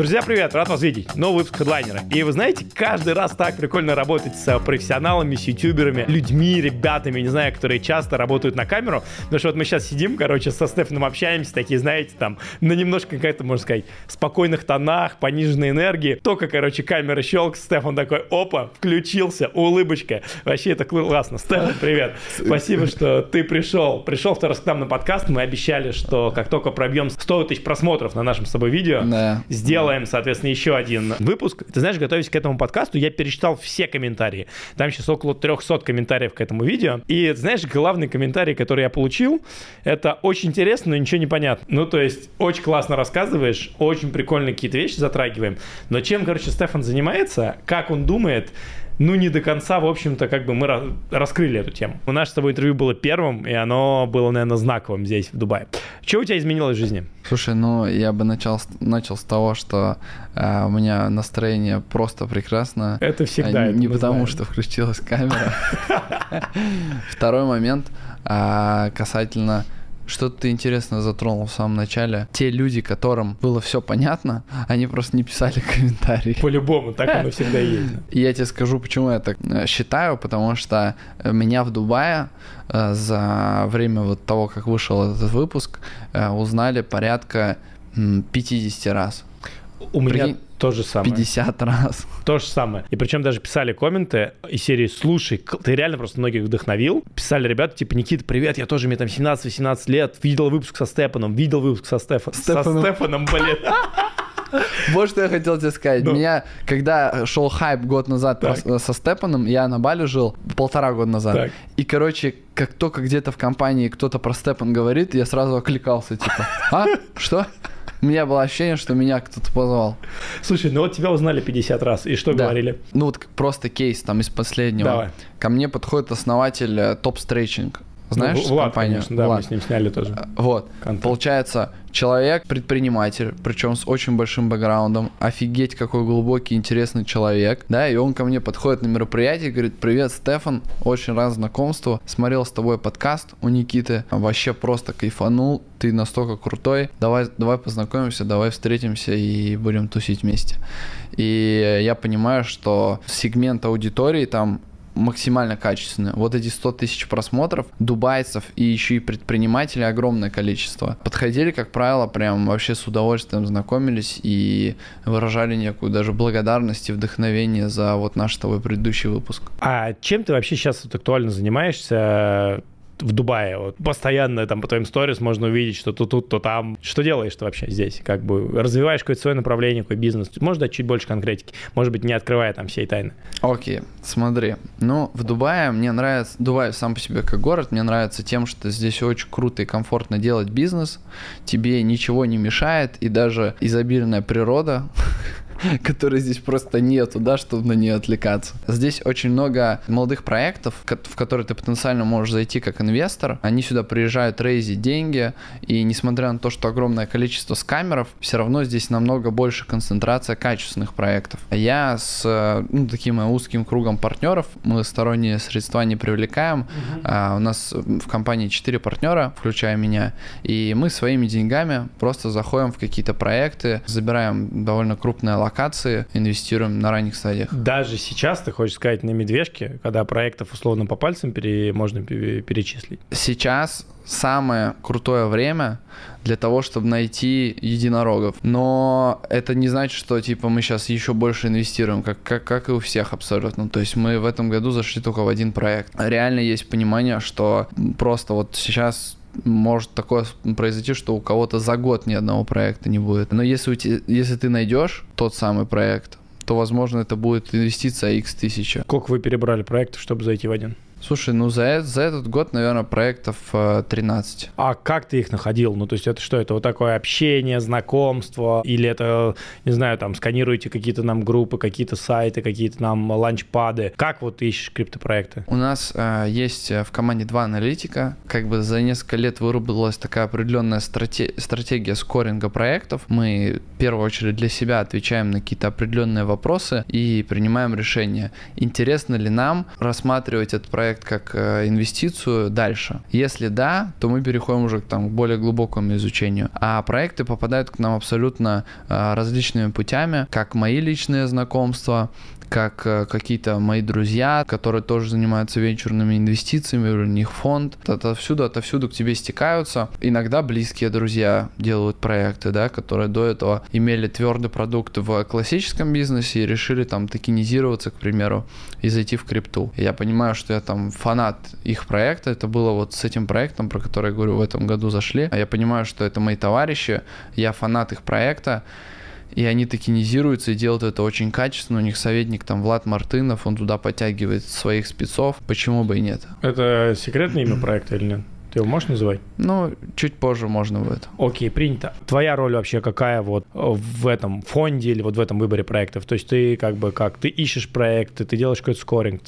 Друзья, привет, рад вас видеть. Новый выпуск хедлайнера. И вы знаете, каждый раз так прикольно работать с профессионалами, с ютуберами, людьми, ребятами, не знаю, которые часто работают на камеру. Потому что вот мы сейчас сидим, короче, со Стефаном общаемся, такие, знаете, там, на немножко какая-то, можно сказать, спокойных тонах, пониженной энергии. Только, короче, камера щелк, Стефан такой, опа, включился, улыбочка. Вообще это классно. Стефан, привет. Спасибо, что ты пришел. Пришел второй раз к нам на подкаст. Мы обещали, что как только пробьем 100 тысяч просмотров на нашем с тобой видео, Да. сделаем, соответственно, еще один выпуск. Ты знаешь, готовясь к этому подкасту, я перечитал все комментарии. Там сейчас около 300 комментариев к этому видео. И, знаешь, главный комментарий, который я получил, это очень интересно, но ничего не понятно. Ну, то есть, очень классно рассказываешь, очень прикольные какие-то вещи затрагиваем. Но чем, короче, Стефан занимается, как он думает, ну, не до конца, в общем-то, как бы мы ра- раскрыли эту тему. У нас с тобой интервью было первым, и оно было, наверное, знаковым здесь, в Дубае. Что у тебя изменилось в жизни? Слушай, ну я бы начал, с- начал с того, что э, у меня настроение просто прекрасно. Это всегда. А не потому, знаем. что включилась камера. Второй момент а, касательно что ты интересно затронул в самом начале. Те люди, которым было все понятно, они просто не писали комментарии. По-любому, так оно всегда есть. Я тебе скажу, почему я так э, считаю, потому что э, меня в Дубае э, за время вот того, как вышел этот выпуск, узнали порядка м, 50 раз. У меня Прикинь, то же самое. 50 раз. То же самое. И причем даже писали комменты из серии «Слушай, ты реально просто многих вдохновил». Писали ребята, типа, Никита, привет, я тоже, мне там 17-18 лет, видел выпуск со Степаном, видел выпуск со, Стефа... Стефаном. со Стефаном, блин. Вот что я хотел тебе сказать. Ну. Меня, когда шел хайп год назад про- со Степаном, я на Бали жил полтора года назад. Так. И, короче, как только где-то в компании кто-то про Степан говорит, я сразу окликался, типа, а? Что? У меня было ощущение, что меня кто-то позвал. Слушай, ну вот тебя узнали 50 раз, и что Да. говорили? Ну вот просто кейс там из последнего. Давай. Ко мне подходит основатель э, Топ Стрейчинг. Знаешь Ну, Влад, компанию? конечно, да, мы Влад. с ним сняли тоже. Э, Вот. контент. Получается, человек предприниматель, причем с очень большим бэкграундом, офигеть какой глубокий, интересный человек, да, и он ко мне подходит на мероприятие и говорит, привет, Стефан, очень рад знакомству, смотрел с тобой подкаст у Никиты, вообще просто кайфанул, ты настолько крутой, давай, давай познакомимся, давай встретимся и будем тусить вместе. И я понимаю, что сегмент аудитории там максимально качественные. Вот эти 100 тысяч просмотров, дубайцев и еще и предпринимателей огромное количество. Подходили, как правило, прям вообще с удовольствием знакомились и выражали некую даже благодарность и вдохновение за вот наш с тобой предыдущий выпуск. А чем ты вообще сейчас вот актуально занимаешься в Дубае? Вот постоянно там по твоим сторис можно увидеть, что то тут, то там. Что делаешь ты вообще здесь? Как бы развиваешь какое-то свое направление, какой бизнес? Можешь дать чуть больше конкретики? Может быть, не открывая там всей тайны. Окей, смотри. Ну, в Дубае мне нравится... Дубай сам по себе как город мне нравится тем, что здесь очень круто и комфортно делать бизнес. Тебе ничего не мешает, и даже изобильная природа которой здесь просто нету, да, чтобы на нее отвлекаться. Здесь очень много молодых проектов, в которые ты потенциально можешь зайти как инвестор. Они сюда приезжают рейзить деньги, и несмотря на то, что огромное количество скамеров, все равно здесь намного больше концентрация качественных проектов. Я с ну, таким узким кругом партнеров, мы сторонние средства не привлекаем. А, у нас в компании 4 партнера, включая меня, и мы своими деньгами просто заходим в какие-то проекты, забираем довольно крупные локации, инвестируем на ранних стадиях. Даже сейчас, ты хочешь сказать, на медвежке, когда проектов условно по пальцам пере- можно пере- перечислить. Сейчас самое крутое время для того, чтобы найти единорогов. Но это не значит, что типа мы сейчас еще больше инвестируем, как, как, как и у всех абсолютно. То есть мы в этом году зашли только в один проект. Реально есть понимание, что просто вот сейчас может такое произойти, что у кого-то за год ни одного проекта не будет. Но если, у те- если ты найдешь тот самый проект, то, возможно, это будет инвестиция X тысяча. Сколько вы перебрали проектов, чтобы зайти в один? Слушай, ну за, за этот год, наверное, проектов э, 13. А как ты их находил? Ну, то есть это что? Это вот такое общение, знакомство? Или это, не знаю, там, сканируете какие-то нам группы, какие-то сайты, какие-то нам ланчпады? Как вот ты ищешь криптопроекты? У нас э, есть э, в команде два аналитика. Как бы за несколько лет выработалась такая определенная страте- стратегия скоринга проектов. Мы в первую очередь для себя отвечаем на какие-то определенные вопросы и принимаем решение, интересно ли нам рассматривать этот проект проект как э, инвестицию дальше. Если да, то мы переходим уже там, к более глубокому изучению. А проекты попадают к нам абсолютно э, различными путями, как мои личные знакомства, как э, какие-то мои друзья, которые тоже занимаются венчурными инвестициями, у них фонд, отовсюду, отовсюду к тебе стекаются. Иногда близкие друзья делают проекты, да, которые до этого имели твердый продукт в классическом бизнесе и решили там токенизироваться, к примеру, и зайти в крипту. Я понимаю, что я там фанат их проекта, это было вот с этим проектом, про который я говорю, в этом году зашли. А я понимаю, что это мои товарищи, я фанат их проекта, и они токенизируются и делают это очень качественно. У них советник там Влад Мартынов, он туда подтягивает своих спецов. Почему бы и нет? Это секретное имя проекта или нет? Ты его можешь называть? Ну, чуть позже можно будет. Окей, принято. Твоя роль вообще какая вот в этом фонде или вот в этом выборе проектов? То есть ты как бы как, ты ищешь проекты, ты делаешь какой-то скоринг.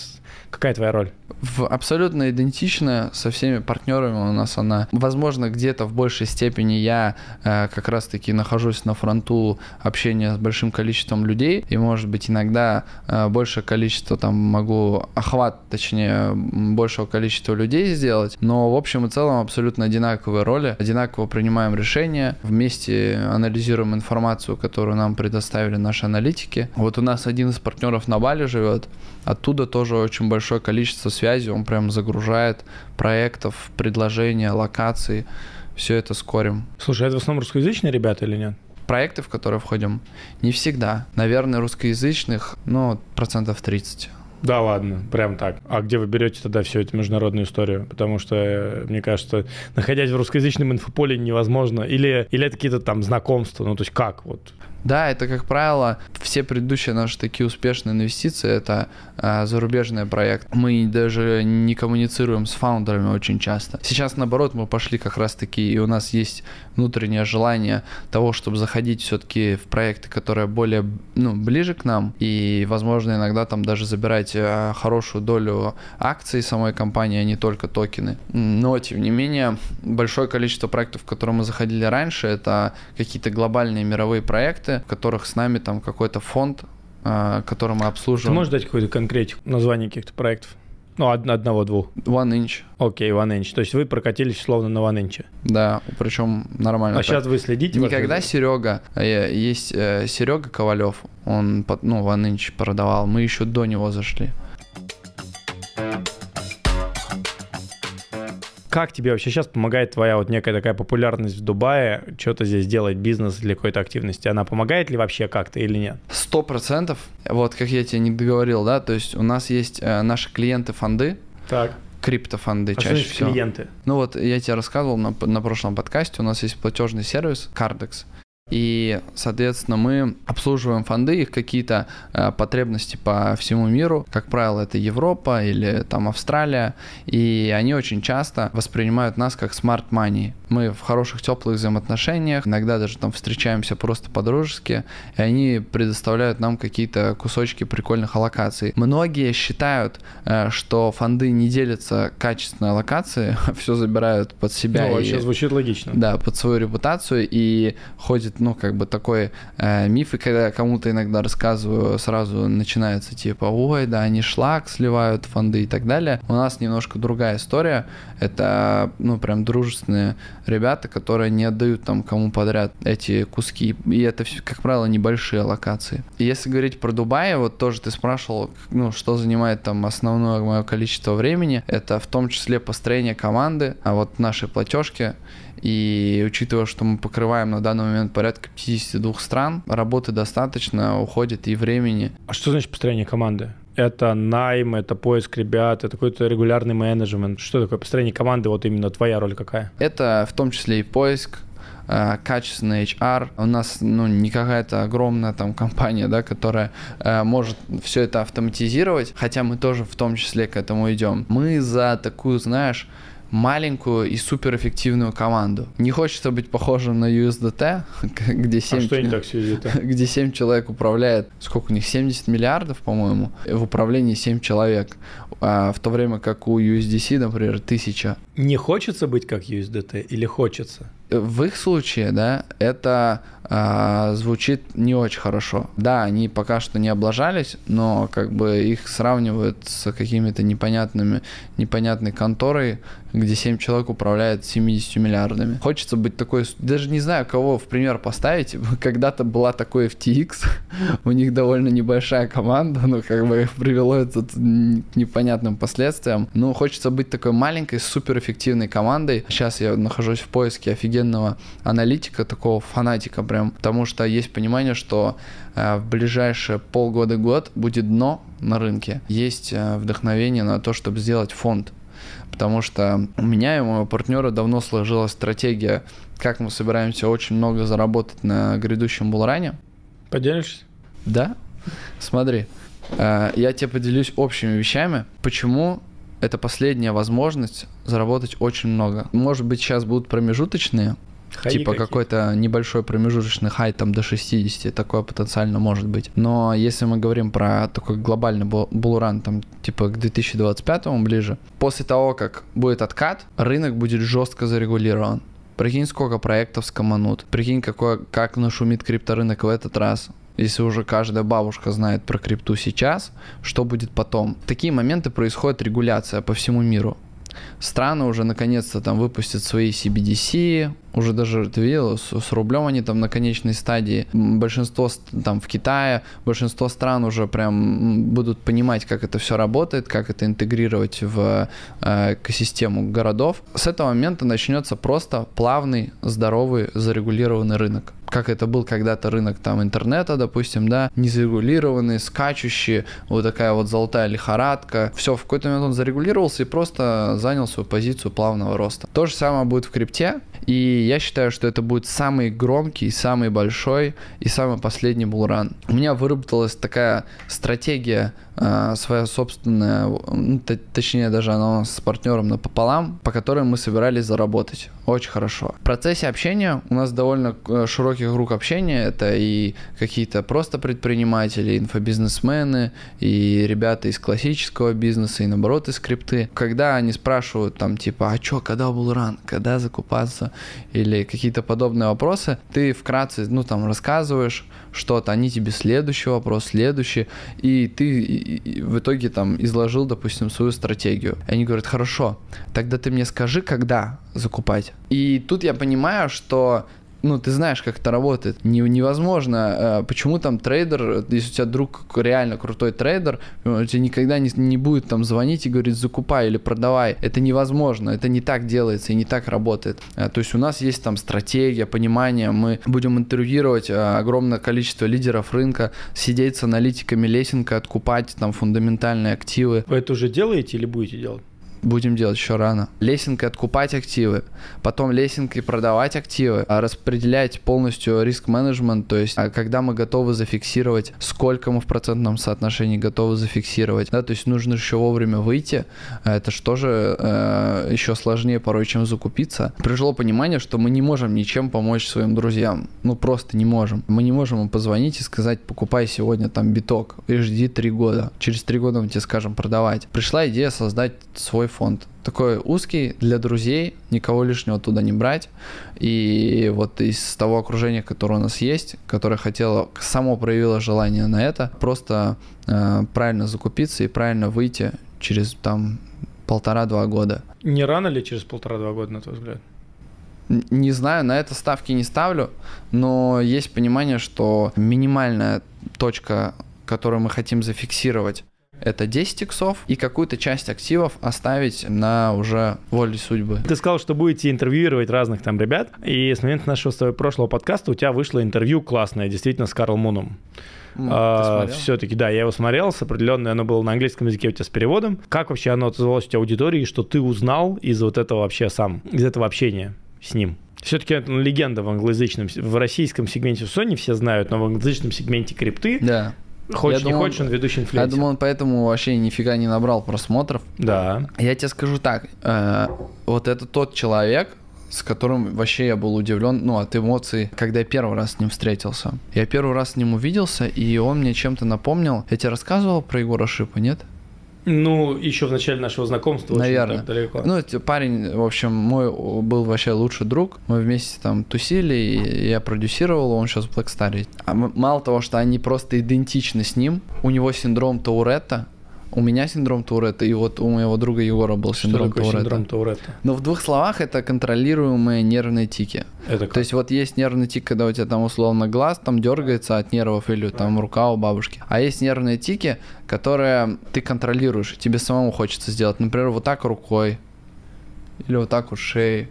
Какая твоя роль? в абсолютно идентичная со всеми партнерами у нас она. Возможно, где-то в большей степени я э, как раз-таки нахожусь на фронту общения с большим количеством людей, и, может быть, иногда э, большее количество там могу охват, точнее, большего количества людей сделать, но в общем и целом абсолютно одинаковые роли, одинаково принимаем решения, вместе анализируем информацию, которую нам предоставили наши аналитики. Вот у нас один из партнеров на Бали живет, оттуда тоже очень большое количество связи, он прям загружает проектов, предложения, локаций, все это скорим. Слушай, это в основном русскоязычные ребята или нет? Проекты, в которые входим, не всегда. Наверное, русскоязычных, ну, процентов 30. Да ладно, прям так. А где вы берете тогда всю эту международную историю? Потому что, э, мне кажется, находясь в русскоязычном инфополе невозможно. Или, или это какие-то там знакомства, ну то есть как вот? Да, это, как правило, все предыдущие наши такие успешные инвестиции, это э, зарубежный проект. Мы даже не коммуницируем с фаундерами очень часто. Сейчас, наоборот, мы пошли как раз-таки, и у нас есть внутреннее желание того, чтобы заходить все-таки в проекты, которые более, ну, ближе к нам, и, возможно, иногда там даже забирать э, хорошую долю акций самой компании, а не только токены. Но, тем не менее, большое количество проектов, в которые мы заходили раньше, это какие-то глобальные мировые проекты, проекты, в которых с нами там какой-то фонд, а, который мы обслуживаем. Ты можешь дать какую-то конкретику, название каких-то проектов? Ну, одного-двух. One inch. Окей, okay, one inch. То есть вы прокатились словно на one inch. Да, причем нормально. А так. сейчас вы следите? Никогда Серега, э, есть э, Серега Ковалев, он, ну, one inch продавал, мы еще до него зашли. Как тебе вообще сейчас помогает твоя вот некая такая популярность в Дубае, что-то здесь делать, бизнес для какой-то активности? Она помогает ли вообще как-то или нет? Сто процентов. Вот как я тебе не договорил, да, то есть у нас есть э, наши клиенты фонды. Так криптофонды а чаще всего. клиенты? Ну вот я тебе рассказывал на, на прошлом подкасте, у нас есть платежный сервис Cardex. И, соответственно, мы обслуживаем фонды, их какие-то э, потребности по всему миру. Как правило, это Европа или там Австралия. И они очень часто воспринимают нас как smart money. Мы в хороших, теплых взаимоотношениях, иногда даже там встречаемся просто по-дружески, и они предоставляют нам какие-то кусочки прикольных аллокаций. Многие считают, э, что фонды не делятся качественной аллокацией, все забирают под себя. Ну, вообще звучит логично. Да, под свою репутацию и ходит ну, как бы такой э, миф, и когда я кому-то иногда рассказываю, сразу начинается типа, ой, да, они шлак сливают фонды и так далее. У нас немножко другая история. Это, ну, прям дружественные ребята, которые не отдают там кому подряд эти куски. И это, как правило, небольшие локации. И если говорить про Дубай, вот тоже ты спрашивал, ну, что занимает там основное мое количество времени. Это в том числе построение команды, а вот наши платежки и учитывая, что мы покрываем на данный момент порядка 52 стран, работы достаточно, уходит и времени. А что значит построение команды? Это найм, это поиск ребят, это какой-то регулярный менеджмент. Что такое построение команды? Вот именно твоя роль какая? Это в том числе и поиск, э, качественный HR. У нас ну, не какая-то огромная там компания, да, которая э, может все это автоматизировать, хотя мы тоже в том числе к этому идем. Мы за такую, знаешь, маленькую и суперэффективную команду. Не хочется быть похожим на USDT, где 7, а что не так где 7 человек управляет, сколько у них, 70 миллиардов, по-моему, в управлении 7 человек, а в то время как у USDC, например, 1000. Не хочется быть как USDT или хочется? В их случае, да, это а, звучит не очень хорошо. Да, они пока что не облажались, но как бы их сравнивают с какими-то непонятными, непонятной конторой, где 7 человек управляет 70 миллиардами. Хочется быть такой, даже не знаю, кого в пример поставить. Когда-то была такой FTX, у них довольно небольшая команда, но как бы привело это к непонятным последствиям. Ну, хочется быть такой маленькой, суперэффективной командой. Сейчас я нахожусь в поиске офигенного аналитика, такого фанатика прям, потому что есть понимание, что э, в ближайшие полгода-год будет дно на рынке. Есть э, вдохновение на то, чтобы сделать фонд потому что у меня и у моего партнера давно сложилась стратегия, как мы собираемся очень много заработать на грядущем булране. Поделишься? Да. Смотри, э, я тебе поделюсь общими вещами, почему это последняя возможность заработать очень много. Может быть, сейчас будут промежуточные, Хаи типа какой-то небольшой промежуточный хай там до 60, такое потенциально может быть. Но если мы говорим про такой глобальный булран, там типа к 2025 ближе, после того, как будет откат, рынок будет жестко зарегулирован. Прикинь, сколько проектов скоманут. Прикинь, какой, как нашумит крипторынок в этот раз. Если уже каждая бабушка знает про крипту сейчас, что будет потом? В такие моменты происходит регуляция по всему миру. Страны уже наконец-то там выпустят свои CBDC, уже даже ты видел, с, с рублем они там на конечной стадии. Большинство там в Китае, большинство стран уже прям будут понимать, как это все работает, как это интегрировать в э, экосистему городов. С этого момента начнется просто плавный, здоровый, зарегулированный рынок как это был когда-то рынок там интернета, допустим, да, незарегулированный, скачущий, вот такая вот золотая лихорадка. Все, в какой-то момент он зарегулировался и просто занял свою позицию плавного роста. То же самое будет в крипте, и я считаю, что это будет самый громкий, самый большой и самый последний булран. У меня выработалась такая стратегия своя собственная, ну, точнее даже она с партнером напополам, по которой мы собирались заработать. Очень хорошо. В процессе общения у нас довольно э, широкий круг общения. Это и какие-то просто предприниматели, инфобизнесмены, и ребята из классического бизнеса, и наоборот из скрипты. Когда они спрашивают там типа, а чё, когда был ран, когда закупаться, или какие-то подобные вопросы, ты вкратце, ну там рассказываешь что-то, они тебе следующий вопрос, следующий, и ты в итоге там изложил, допустим, свою стратегию. И они говорят, хорошо, тогда ты мне скажи, когда закупать. И тут я понимаю, что ну, ты знаешь, как это работает. Не, невозможно. Э, почему там трейдер, если у тебя друг реально крутой трейдер, он тебе никогда не, не будет там звонить и говорить, закупай или продавай. Это невозможно. Это не так делается и не так работает. Э, то есть у нас есть там стратегия, понимание. Мы будем интервьюировать э, огромное количество лидеров рынка, сидеть с аналитиками лесенка, откупать там фундаментальные активы. Вы это уже делаете или будете делать? Будем делать еще рано. Лесенкой откупать активы, потом лесенкой продавать активы, а распределять полностью риск-менеджмент, то есть а когда мы готовы зафиксировать, сколько мы в процентном соотношении готовы зафиксировать, да, то есть нужно еще вовремя выйти, а это же э, еще сложнее порой, чем закупиться. Пришло понимание, что мы не можем ничем помочь своим друзьям, ну просто не можем. Мы не можем им позвонить и сказать, покупай сегодня там биток и жди три года. Через три года мы тебе скажем продавать. Пришла идея создать свой фонд. Такой узкий для друзей, никого лишнего туда не брать. И вот из того окружения, которое у нас есть, которое хотело, само проявило желание на это, просто э, правильно закупиться и правильно выйти через там полтора-два года. Не рано ли через полтора-два года, на твой взгляд? Не знаю, на это ставки не ставлю, но есть понимание, что минимальная точка, которую мы хотим зафиксировать, это 10 иксов, и какую-то часть активов оставить на уже воле судьбы. Ты сказал, что будете интервьюировать разных там ребят, и с момента нашего прошлого подкаста у тебя вышло интервью классное, действительно, с Карл Муном. а, все-таки, да, я его смотрел, с определенной, оно было на английском языке у тебя с переводом. Как вообще оно отозвалось у тебя аудитории, что ты узнал из вот этого вообще сам, из этого общения с ним? Все-таки это легенда в англоязычном, в российском сегменте Sony все знают, но в англоязычном сегменте крипты да. Хочешь, я не думал, хочешь, он ведущий инфлюенсер. Я думал, он поэтому вообще нифига не набрал просмотров. Да. Я тебе скажу так, э, вот это тот человек, с которым вообще я был удивлен, ну, от эмоций, когда я первый раз с ним встретился. Я первый раз с ним увиделся, и он мне чем-то напомнил. Я тебе рассказывал про Егора Шипа, нет? Ну, еще в начале нашего знакомства Наверное. очень так далеко. Ну, т- парень, в общем, мой был вообще лучший друг. Мы вместе там тусили, и я продюсировал, он сейчас в Black Star. А мало того, что они просто идентичны с ним, у него синдром Тауретта, у меня синдром Туретта, и вот у моего друга Егора был Что синдром такое Туретта. синдром Туретта? Но в двух словах это контролируемые нервные тики. Это как? То есть вот есть нервный тик, когда у тебя там условно глаз там дергается от нервов или там рука у бабушки. А есть нервные тики, которые ты контролируешь, и тебе самому хочется сделать. Например, вот так рукой или вот так вот шеей.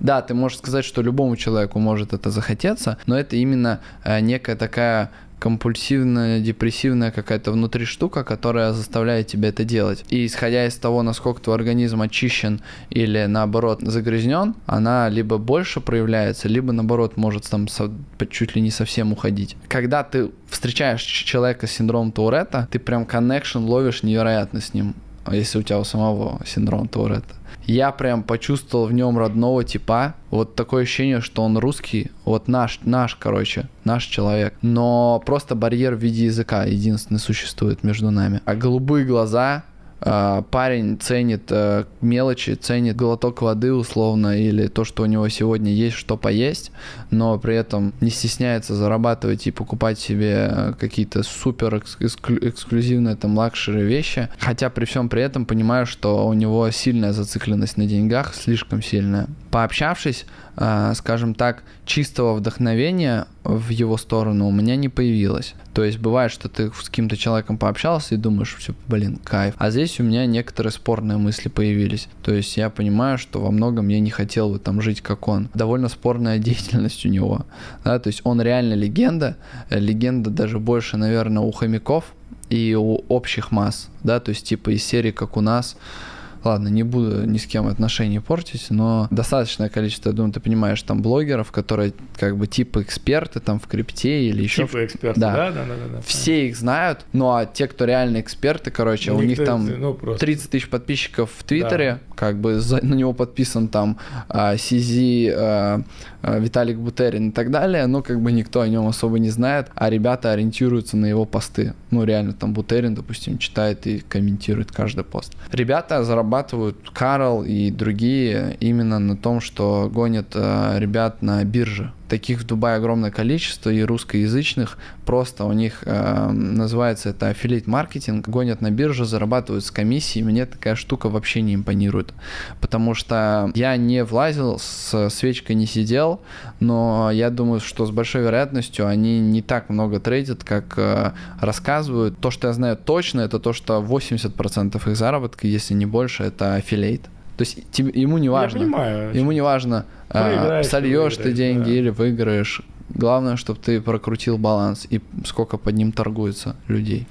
Да, ты можешь сказать, что любому человеку может это захотеться, но это именно э, некая такая компульсивная, депрессивная какая-то внутри штука, которая заставляет тебя это делать. И исходя из того, насколько твой организм очищен или наоборот загрязнен, она либо больше проявляется, либо наоборот может там со- чуть ли не совсем уходить. Когда ты встречаешь человека с синдромом Туретта, ты прям connection ловишь невероятно с ним, если у тебя у самого синдром Туретта. Я прям почувствовал в нем родного типа. Вот такое ощущение, что он русский. Вот наш, наш, короче, наш человек. Но просто барьер в виде языка единственный существует между нами. А голубые глаза, парень ценит э, мелочи, ценит глоток воды условно или то, что у него сегодня есть что поесть, но при этом не стесняется зарабатывать и покупать себе э, какие-то супер экс- эксклю- эксклюзивные там luxury вещи, хотя при всем при этом понимаю, что у него сильная зацикленность на деньгах, слишком сильная. Пообщавшись, скажем так, чистого вдохновения в его сторону у меня не появилось. То есть бывает, что ты с каким-то человеком пообщался и думаешь, все, блин, кайф. А здесь у меня некоторые спорные мысли появились. То есть я понимаю, что во многом я не хотел бы там жить, как он. Довольно спорная деятельность у него. Да, то есть он реально легенда. Э, Легенда даже больше, наверное, у хомяков и у общих масс. Да, то есть типа из серии, как у нас, Ладно, не буду ни с кем отношения портить, но достаточное количество, я думаю, ты понимаешь, там блогеров, которые как бы типа эксперты там в крипте или еще Типа эксперт. Да. Да, да, да, да. да. все их знают, ну а те, кто реально эксперты, короче, у них там ну, просто. 30 тысяч подписчиков в Твиттере, как бы за- на него подписан там а, Сизи, а, а, Виталик Бутерин и так далее, но как бы никто о нем особо не знает, а ребята ориентируются на его посты. Ну реально, там Бутерин, допустим, читает и комментирует каждый пост. Ребята зарабатывают, Карл и другие, именно на том, что гонят а, ребят на бирже. Таких в Дубае огромное количество и русскоязычных. Просто у них э, называется это аффилейт маркетинг. Гонят на бирже, зарабатывают с комиссией. Мне такая штука вообще не импонирует. Потому что я не влазил, с свечкой не сидел, но я думаю, что с большой вероятностью они не так много трейдят, как э, рассказывают. То, что я знаю точно, это то, что 80% их заработка, если не больше, это аффилейт. То есть тебе- ему не важно. Я понимаю. Ему не важно, а, сольешь ты деньги да. или выиграешь. Главное, чтобы ты прокрутил баланс и сколько под ним торгуется людей.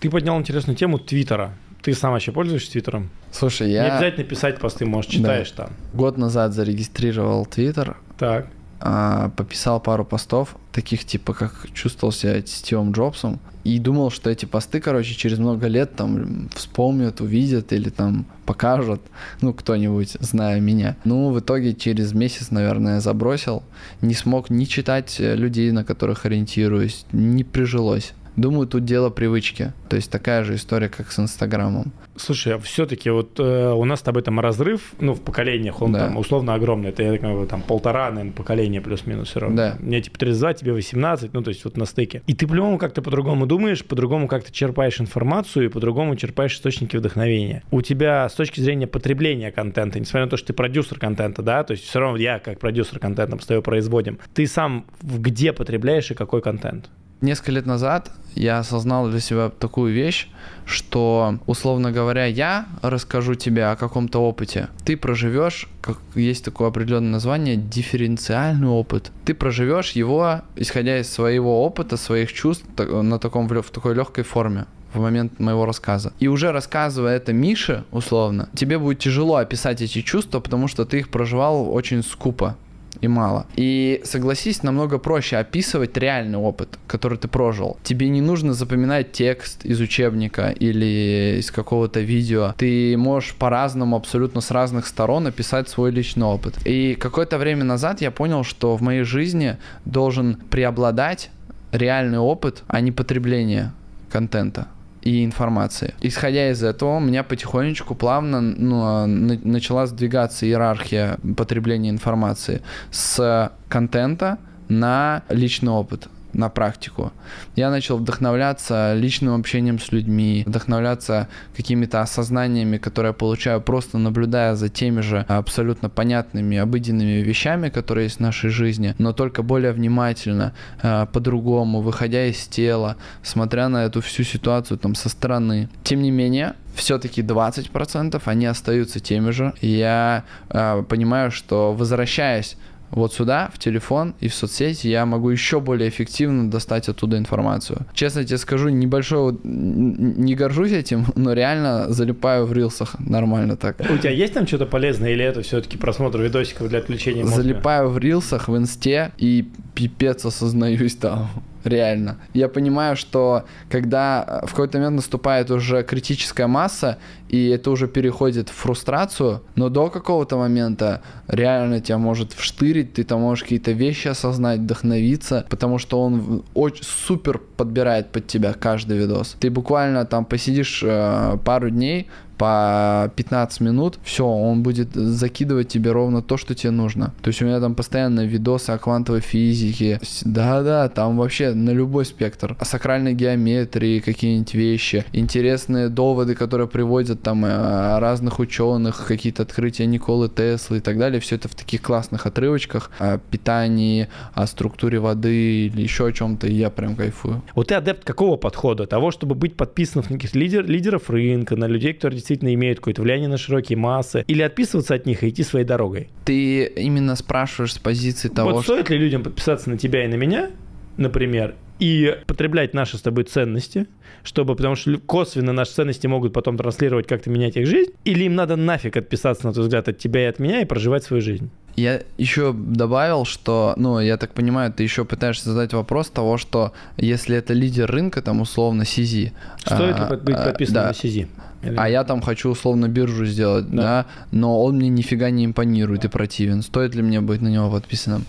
Ты поднял интересную тему Твиттера. Ты сам вообще пользуешься Твиттером? Слушай, Не я обязательно писать посты, может, читаешь там. год назад зарегистрировал Твиттер, Так. А, пописал пару постов, таких типа, как чувствовал себя Стивом Джобсом, и думал, что эти посты, короче, через много лет там вспомнят, увидят или там покажут, ну, кто-нибудь, зная меня. Ну, в итоге через месяц, наверное, забросил, не смог ни читать людей, на которых ориентируюсь, не прижилось. Думаю, тут дело привычки. То есть такая же история, как с Инстаграмом. Слушай, а все-таки вот э, у нас с тобой там разрыв, ну, в поколениях, он Да. там условно огромный. Это, я так понимаю, там полтора, наверное, поколения плюс-минус все равно. Да. Мне типа 32, тебе 18, ну, то есть вот на стыке. И ты по-любому как-то по-другому думаешь, по-другому как-то черпаешь информацию и по-другому черпаешь источники вдохновения. У тебя с точки зрения потребления контента, несмотря на то, что ты продюсер контента, да, то есть все равно я как продюсер контента с тобой производим, ты сам где потребляешь и какой контент? Несколько лет назад я осознал для себя такую вещь, что, условно говоря, я расскажу тебе о каком-то опыте. Ты проживешь, как есть такое определенное название, дифференциальный опыт. Ты проживешь его, исходя из своего опыта, своих чувств, на таком, в такой легкой форме в момент моего рассказа. И уже рассказывая это Мише, условно, тебе будет тяжело описать эти чувства, потому что ты их проживал очень скупо и мало. И согласись, намного проще описывать реальный опыт, который ты прожил. Тебе не нужно запоминать текст из учебника или из какого-то видео. Ты можешь по-разному, абсолютно с разных сторон описать свой личный опыт. И какое-то время назад я понял, что в моей жизни должен преобладать реальный опыт, а не потребление контента и информации. Исходя из этого, у меня потихонечку, плавно ну, а, начала сдвигаться иерархия потребления информации с контента на личный опыт на практику. Я начал вдохновляться личным общением с людьми, вдохновляться какими-то осознаниями, которые я получаю просто наблюдая за теми же абсолютно понятными, обыденными вещами, которые есть в нашей жизни, но только более внимательно, э, по-другому, выходя из тела, смотря на эту всю ситуацию там со стороны. Тем не менее, все-таки 20% они остаются теми же. я э, понимаю, что возвращаясь вот сюда, в телефон и в соцсети, я могу еще более эффективно достать оттуда информацию. Честно тебе скажу, небольшой, не горжусь этим, но реально залипаю в рилсах нормально так. У тебя есть там что-то полезное или это все-таки просмотр видосиков для отключения мозга? Залипаю в рилсах, в инсте и пипец осознаюсь там реально. Я понимаю, что когда в какой-то момент наступает уже критическая масса, и это уже переходит в фрустрацию, но до какого-то момента реально тебя может вштырить, ты там можешь какие-то вещи осознать, вдохновиться, потому что он очень супер подбирает под тебя каждый видос. Ты буквально там посидишь э, пару дней, по 15 минут, все, он будет закидывать тебе ровно то, что тебе нужно. То есть у меня там постоянно видосы о квантовой физике. Да-да, там вообще на любой спектр. О сакральной геометрии какие-нибудь вещи. Интересные доводы, которые приводят там э, разных ученых, какие-то открытия Николы Теслы и так далее. Все это в таких классных отрывочках о питании, о структуре воды или еще о чем-то, и я прям кайфую. Вот ты адепт какого подхода? Того, чтобы быть подписанным на каких-то лидер, лидеров рынка, на людей, которые действительно имеют какое-то влияние на широкие массы, или отписываться от них и идти своей дорогой? Ты именно спрашиваешь с позиции того, вот что... стоит ли людям подписаться на тебя и на меня, например, и потреблять наши с тобой ценности, чтобы, потому что косвенно наши ценности могут потом транслировать, как-то менять их жизнь, или им надо нафиг отписаться, на твой взгляд, от тебя и от меня и проживать свою жизнь? Я еще добавил, что, ну, я так понимаю, ты еще пытаешься задать вопрос того, что если это лидер рынка, там, условно, CZ. Стоит а, ли быть а, подписанным да, на CZ? Или... А я там хочу условно биржу сделать, да. да, но он мне нифига не импонирует и противен. Стоит ли мне быть на него подписанным?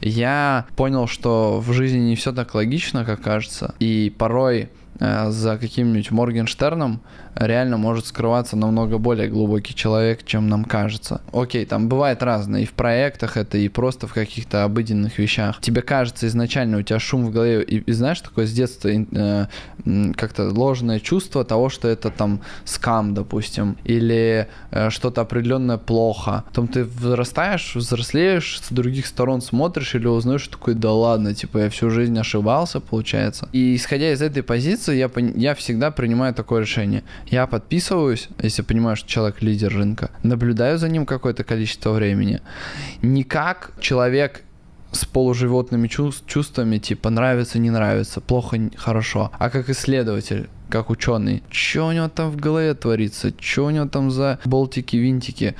Я понял, что в жизни не все так логично, как кажется, и порой э, за каким-нибудь Моргенштерном реально может скрываться намного более глубокий человек, чем нам кажется. Окей, там бывает разное, и в проектах это, и просто в каких-то обыденных вещах. Тебе кажется изначально, у тебя шум в голове, и, и знаешь, такое с детства э, как-то ложное чувство того, что это там скам, допустим, или э, что-то определенное плохо. Потом ты взрастаешь, взрослеешь, с других сторон смотришь или узнаешь, что такое, да ладно, типа я всю жизнь ошибался, получается. И исходя из этой позиции, я, я всегда принимаю такое решение. Я подписываюсь, если понимаю, что человек лидер рынка, наблюдаю за ним какое-то количество времени. Не как человек с полуживотными чувств, чувствами, типа нравится, не нравится, плохо, хорошо, а как исследователь, как ученый. Что у него там в голове творится? Что у него там за болтики, винтики?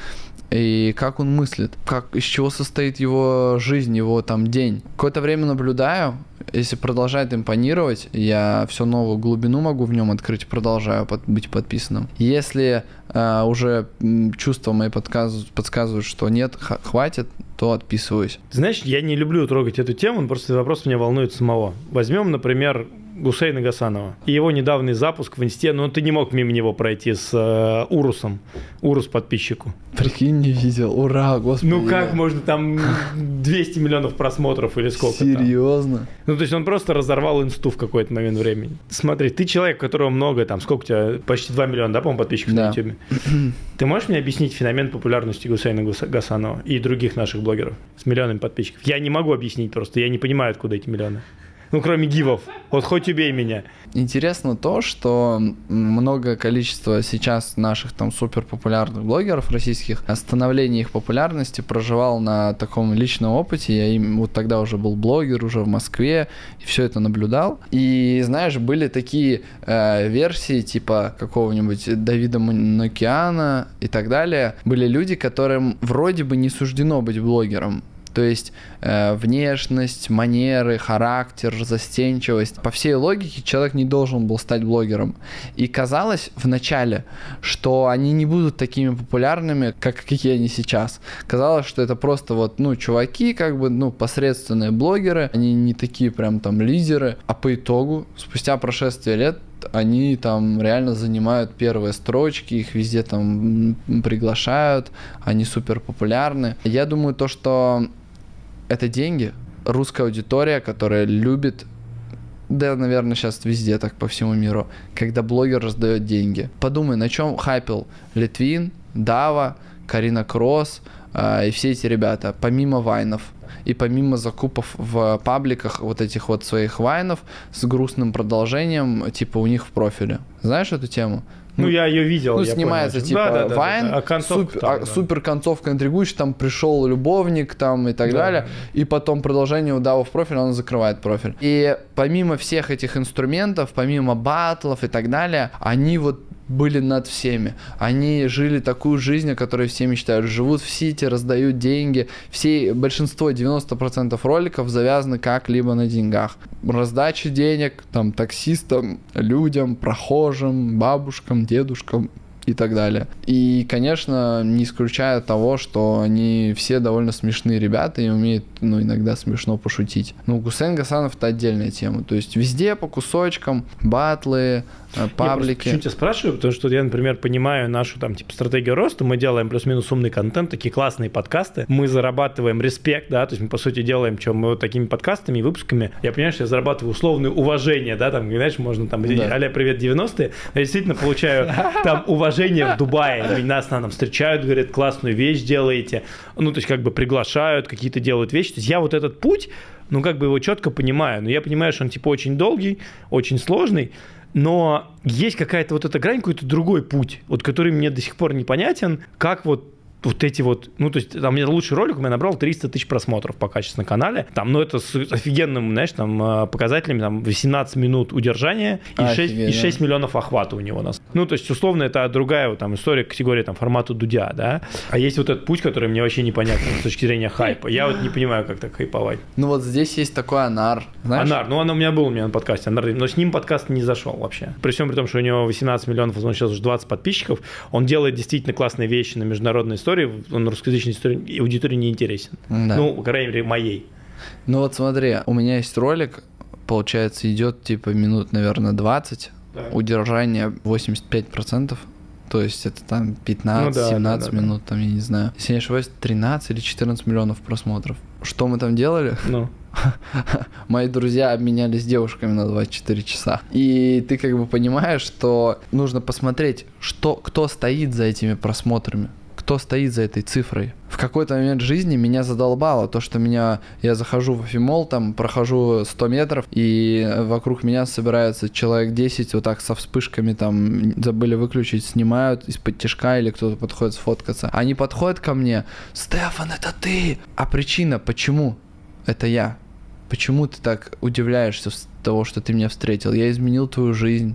И как он мыслит, как, из чего состоит его жизнь, его там день. Какое-то время наблюдаю, если продолжает импонировать, я все новую глубину могу в нем открыть, продолжаю под, быть подписанным. Если э, уже чувства мои подсказывают, подсказывают, что нет, хватит, то отписываюсь. Знаешь, я не люблю трогать эту тему, просто вопрос меня волнует самого. Возьмем, например, Гусейна Гасанова. И его недавний запуск в инсте, ну ты не мог мимо него пройти с э, Урусом, Урус подписчику. Прикинь, не видел, ура, господи. Ну как можно там 200 миллионов просмотров или сколько Серьезно? Там? Ну то есть он просто разорвал инсту в какой-то момент времени. Смотри, ты человек, у которого много, там, сколько у тебя, почти 2 миллиона, да, по-моему, подписчиков да. на YouTube. Ты можешь мне объяснить феномен популярности Гусейна Гасанова и других наших блогеров с миллионами подписчиков? Я не могу объяснить просто, я не понимаю, откуда эти миллионы. Ну, кроме гивов. Вот хоть убей меня. Интересно то, что много количества сейчас наших там супер популярных блогеров российских, становление их популярности проживал на таком личном опыте. Я им вот тогда уже был блогер, уже в Москве, и все это наблюдал. И знаешь, были такие э, версии типа какого-нибудь Давида Нокиана и так далее. Были люди, которым вроде бы не суждено быть блогером, То есть э, внешность, манеры, характер, застенчивость. По всей логике человек не должен был стать блогером. И казалось вначале, что они не будут такими популярными, как какие они сейчас. Казалось, что это просто вот, ну, чуваки, как бы, ну, посредственные блогеры, они не такие прям там лидеры. А по итогу, спустя прошествие лет, они там реально занимают первые строчки, их везде там приглашают, они супер популярны. Я думаю, то, что это деньги, русская аудитория, которая любит да, наверное, сейчас везде так по всему миру, когда блогер раздает деньги. Подумай, на чем хайпил Литвин, Дава, Карина Кросс э, и все эти ребята, помимо вайнов и помимо закупов в пабликах вот этих вот своих вайнов с грустным продолжением, типа у них в профиле. Знаешь эту тему? Ну, я ее видел. Ну, снимается понял. типа да, да, Вайн, да, да. А концовка супер, там, а, да. супер концовка интригующая, там пришел любовник там и так Да. далее, и потом продолжение удава в профиль, он закрывает профиль. И помимо всех этих инструментов, помимо батлов и так далее, они вот были над всеми. Они жили такую жизнь, о которой все мечтают. Живут в Сити, раздают деньги. Все, большинство, 90% роликов завязаны как-либо на деньгах. Раздача денег, там, таксистам, людям, прохожим, бабушкам, дедушкам и так далее. И, конечно, не исключая того, что они все довольно смешные ребята и умеют, ну, иногда смешно пошутить. Ну, Гусейн Гасанов это отдельная тема. То есть везде по кусочкам, батлы, э, Я паблики. просто почему тебя спрашиваю, потому что я, например, понимаю нашу там типа стратегию роста, мы делаем плюс-минус умный контент, такие классные подкасты, мы зарабатываем респект, да, то есть мы по сути делаем, что мы вот такими подкастами и выпусками, я понимаю, что я зарабатываю условное уважение, да, там, знаешь, можно там, Да. аля, привет, 90-е, я действительно получаю там уважение в Дубае, нас там встречают, говорят, классную вещь делаете, ну, то есть как бы приглашают, какие-то делают вещи, то есть я вот этот путь, ну, как бы его четко понимаю, но я понимаю, что он типа очень долгий, очень сложный, но есть какая-то вот эта грань, какой-то другой путь, вот который мне до сих пор непонятен, как вот вот эти вот, ну, то есть, там, у меня лучший ролик у меня набрал 300 тысяч просмотров по качеству на канале, там, ну, это с офигенным, знаешь, там, э, показателями, там, 18 минут удержания и 6, и Офигенно. 6 миллионов охвата у него нас. Ну, то есть, условно, это другая вот, там история, категория там формата Дудя, да, а есть вот этот путь, который мне вообще непонятен с точки зрения хайпа. Я вот не понимаю, как так хайповать. Ну вот здесь есть такой анар. Знаешь? Анар, ну он у меня был у меня на подкасте, Анар, но с ним подкаст не зашел вообще. При всем при том, что у него 18 миллионов, он сейчас уже 20 подписчиков, он делает действительно классные вещи на международной истории, он русскоязычной истории, аудитории не интересен. Да. Ну, по крайней мере, моей. Ну вот смотри, у меня есть ролик, получается, идет типа минут, наверное, 20, Так. удержание 85%. То есть это там 15-17 Ну да, да, да, да. минут, там, я не знаю. Если не ошибаюсь, 13 или 14 миллионов просмотров. Что мы там делали? Ну, Мои друзья обменялись девушками на 24 часа. И ты как бы понимаешь, что нужно посмотреть, что, кто стоит за этими просмотрами. Кто стоит за этой цифрой? В какой-то момент жизни меня задолбало то, что меня я захожу в Афимол, там прохожу 100 метров, и вокруг меня собирается человек 10 вот так со вспышками, там забыли выключить, снимают из-под тяжка или кто-то подходит сфоткаться. Они подходят ко мне, Стефан, это ты! А причина, почему это я? Почему ты так удивляешься того, что ты меня встретил? Я изменил твою жизнь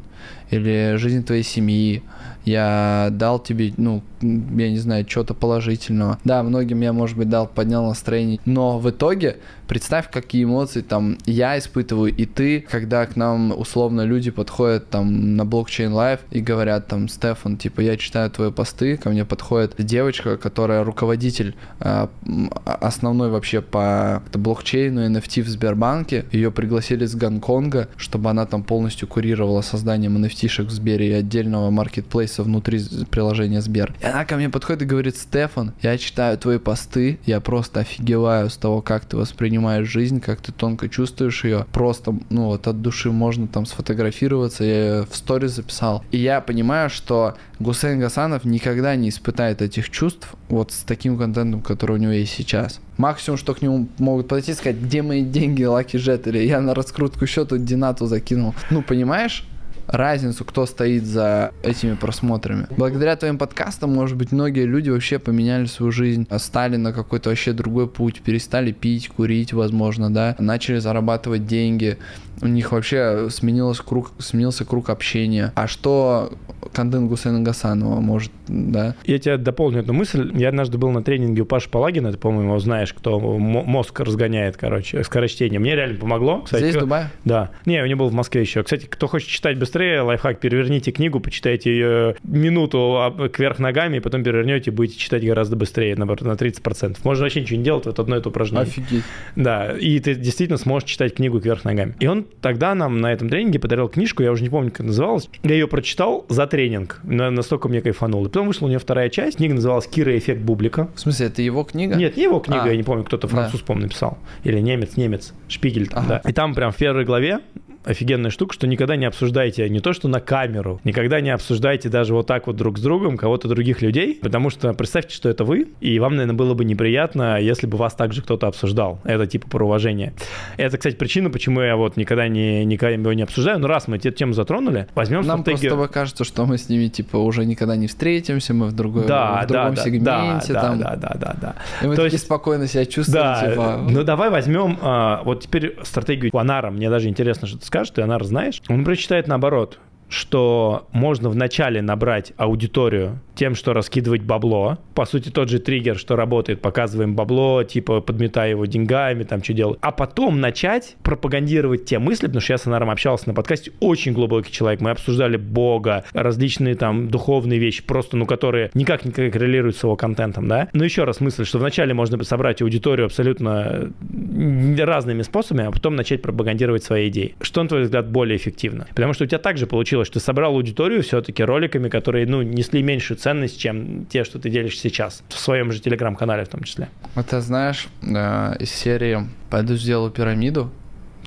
или жизнь твоей семьи. Я дал тебе, ну, я не знаю, что-то положительного. Да, многим я, может быть, дал, поднял настроение. Но в итоге представь, какие эмоции там я испытываю и ты, когда к нам условно люди подходят там на Blockchain Live и говорят там, Стефан, типа, я читаю твои посты, ко мне подходит девочка, которая руководитель а, м, основной вообще по блокчейну NFT в Сбербанке. Ее пригласили с Гонконга, чтобы она там полностью курировала созданием NFT-шек в Сбере и отдельного маркетплейса внутри приложения Сбер. И она ко мне подходит и говорит, Стефан, я читаю твои посты, я просто офигеваю с того, как ты воспринимаешь жизнь, как ты тонко чувствуешь ее. Просто, ну вот от души можно там сфотографироваться, я в сторис записал. И я понимаю, что Гусейн Гасанов никогда не испытает этих чувств вот с таким контентом, который у него есть сейчас. Максимум, что к нему могут подойти сказать, где мои деньги, Лаки Жет, или я на раскрутку счета Динату закинул. Ну, понимаешь? разницу, кто стоит за этими просмотрами. Благодаря твоим подкастам, может быть, многие люди вообще поменяли свою жизнь, стали на какой-то вообще другой путь, перестали пить, курить, возможно, да, начали зарабатывать деньги, у них вообще сменилось круг, сменился круг общения. А что контент Гусейна Гасанова может, да? Я тебя дополню эту мысль. Я однажды был на тренинге у Паши Палагина, ты, по-моему, знаешь, кто мозг разгоняет, короче, скорочтение. Мне реально помогло. Кстати, Здесь, в Дубае? Да. Не, у него был в Москве еще. Кстати, кто хочет читать быстрее, лайфхак, переверните книгу, почитайте ее минуту кверх ногами, и потом перевернете, будете читать гораздо быстрее, наоборот, на 30%. Можно вообще ничего не делать, вот одно это упражнение. Офигеть. Да, и ты действительно сможешь читать книгу кверх ногами. И он тогда нам на этом тренинге подарил книжку, я уже не помню, как называлась. Я ее прочитал за тренинг, настолько мне кайфанул. И потом вышла у нее вторая часть, книга называлась «Кира. Эффект бублика». В смысле, это его книга? Нет, не его книга, а. я не помню, кто-то француз, да. помню, написал. Или немец, немец, Шпигель там, ага. да. И там прям в первой главе офигенная штука, что никогда не обсуждайте не то, что на камеру, никогда не обсуждайте даже вот так вот друг с другом кого-то других людей, потому что представьте, что это вы, и вам, наверное, было бы неприятно, если бы вас также кто-то обсуждал. Это типа про уважение. Это, кстати, причина, почему я вот никогда не, никого не обсуждаю. Но раз мы эту тему затронули, возьмем Нам стратегию... просто кажется, что мы с ними типа уже никогда не встретимся, мы в, другой, да, в другом да, сегменте. Да, там. да, да, да, да. И мы то такие есть... спокойно себя чувствуем. Да, типа... ну давай возьмем а, вот теперь стратегию Анара. Мне даже интересно, что ты скажешь, ты Анар знаешь. Он прочитает наоборот что можно вначале набрать аудиторию тем, что раскидывать бабло. По сути, тот же триггер, что работает, показываем бабло, типа подметая его деньгами, там что делать. А потом начать пропагандировать те мысли, потому что я с Анаром общался на подкасте, очень глубокий человек. Мы обсуждали Бога, различные там духовные вещи, просто, ну, которые никак не коррелируют с его контентом, да. Но еще раз мысль, что вначале можно собрать аудиторию абсолютно разными способами, а потом начать пропагандировать свои идеи. Что, на твой взгляд, более эффективно? Потому что у тебя также получилось, что ты собрал аудиторию все-таки роликами, которые, ну, несли меньшую ценность, чем те, что ты делишь сейчас в своем же телеграм-канале в том числе. Это знаешь, э, из серии «Пойду сделаю пирамиду»,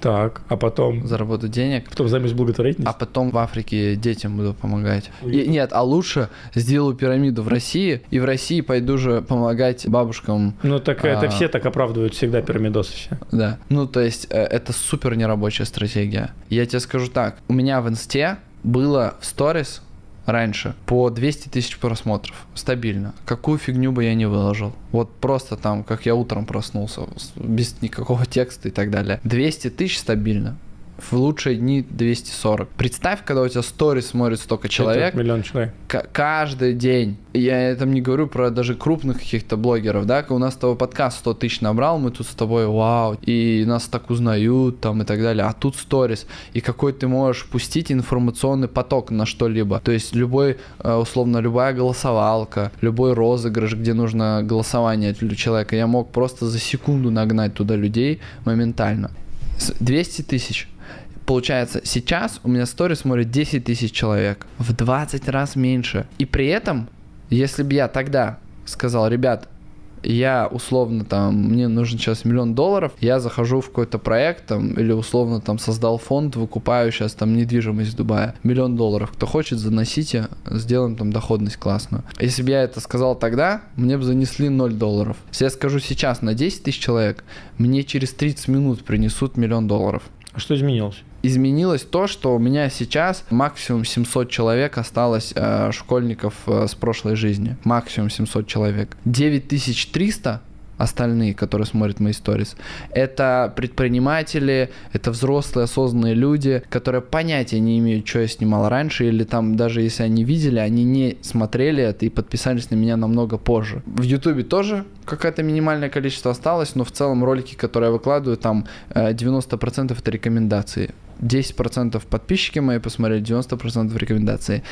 так, а потом? Заработать денег. Потом займусь благотворительностью. А потом в Африке детям буду помогать. И, нет, а лучше сделаю пирамиду в России, и в России пойду же помогать бабушкам. Ну так а... это все так оправдывают всегда пирамидосы все. Да. Ну то есть э, это супер нерабочая стратегия. Я тебе скажу так, у меня в инсте было в сторис раньше по 200 тысяч просмотров. Стабильно. Какую фигню бы я не выложил. Вот просто там, как я утром проснулся, без никакого текста и так далее. 200 тысяч стабильно в лучшие дни 240. Представь, когда у тебя сторис смотрит столько человек. Миллион человек. каждый день. Я там не говорю про даже крупных каких-то блогеров, да, у нас того подкаст 100 тысяч набрал, мы тут с тобой, вау, и нас так узнают, там, и так далее, а тут сторис, и какой ты можешь пустить информационный поток на что-либо, то есть любой, э, условно, любая голосовалка, любой розыгрыш, где нужно голосование для человека, я мог просто за секунду нагнать туда людей моментально. 200 тысяч Получается, сейчас у меня стори смотрит 10 тысяч человек. В 20 раз меньше. И при этом, если бы я тогда сказал, ребят, я условно там, мне нужен сейчас миллион долларов, я захожу в какой-то проект там, или условно там создал фонд, выкупаю сейчас там недвижимость в Дубае, миллион долларов, кто хочет, заносите, сделаем там доходность классную. Если бы я это сказал тогда, мне бы занесли 0 долларов. Если я скажу сейчас на 10 тысяч человек, мне через 30 минут принесут миллион долларов. А что изменилось? Изменилось то, что у меня сейчас максимум 700 человек осталось э, школьников э, с прошлой жизни. Максимум 700 человек. 9300 остальные, которые смотрят мои сторис, это предприниматели, это взрослые осознанные люди, которые понятия не имеют, что я снимал раньше, или там даже если они видели, они не смотрели это и подписались на меня намного позже. В Ютубе тоже какое-то минимальное количество осталось, но в целом ролики, которые я выкладываю, там 90% э, это рекомендации. 10% подписчики мои посмотрели, 90% рекомендации.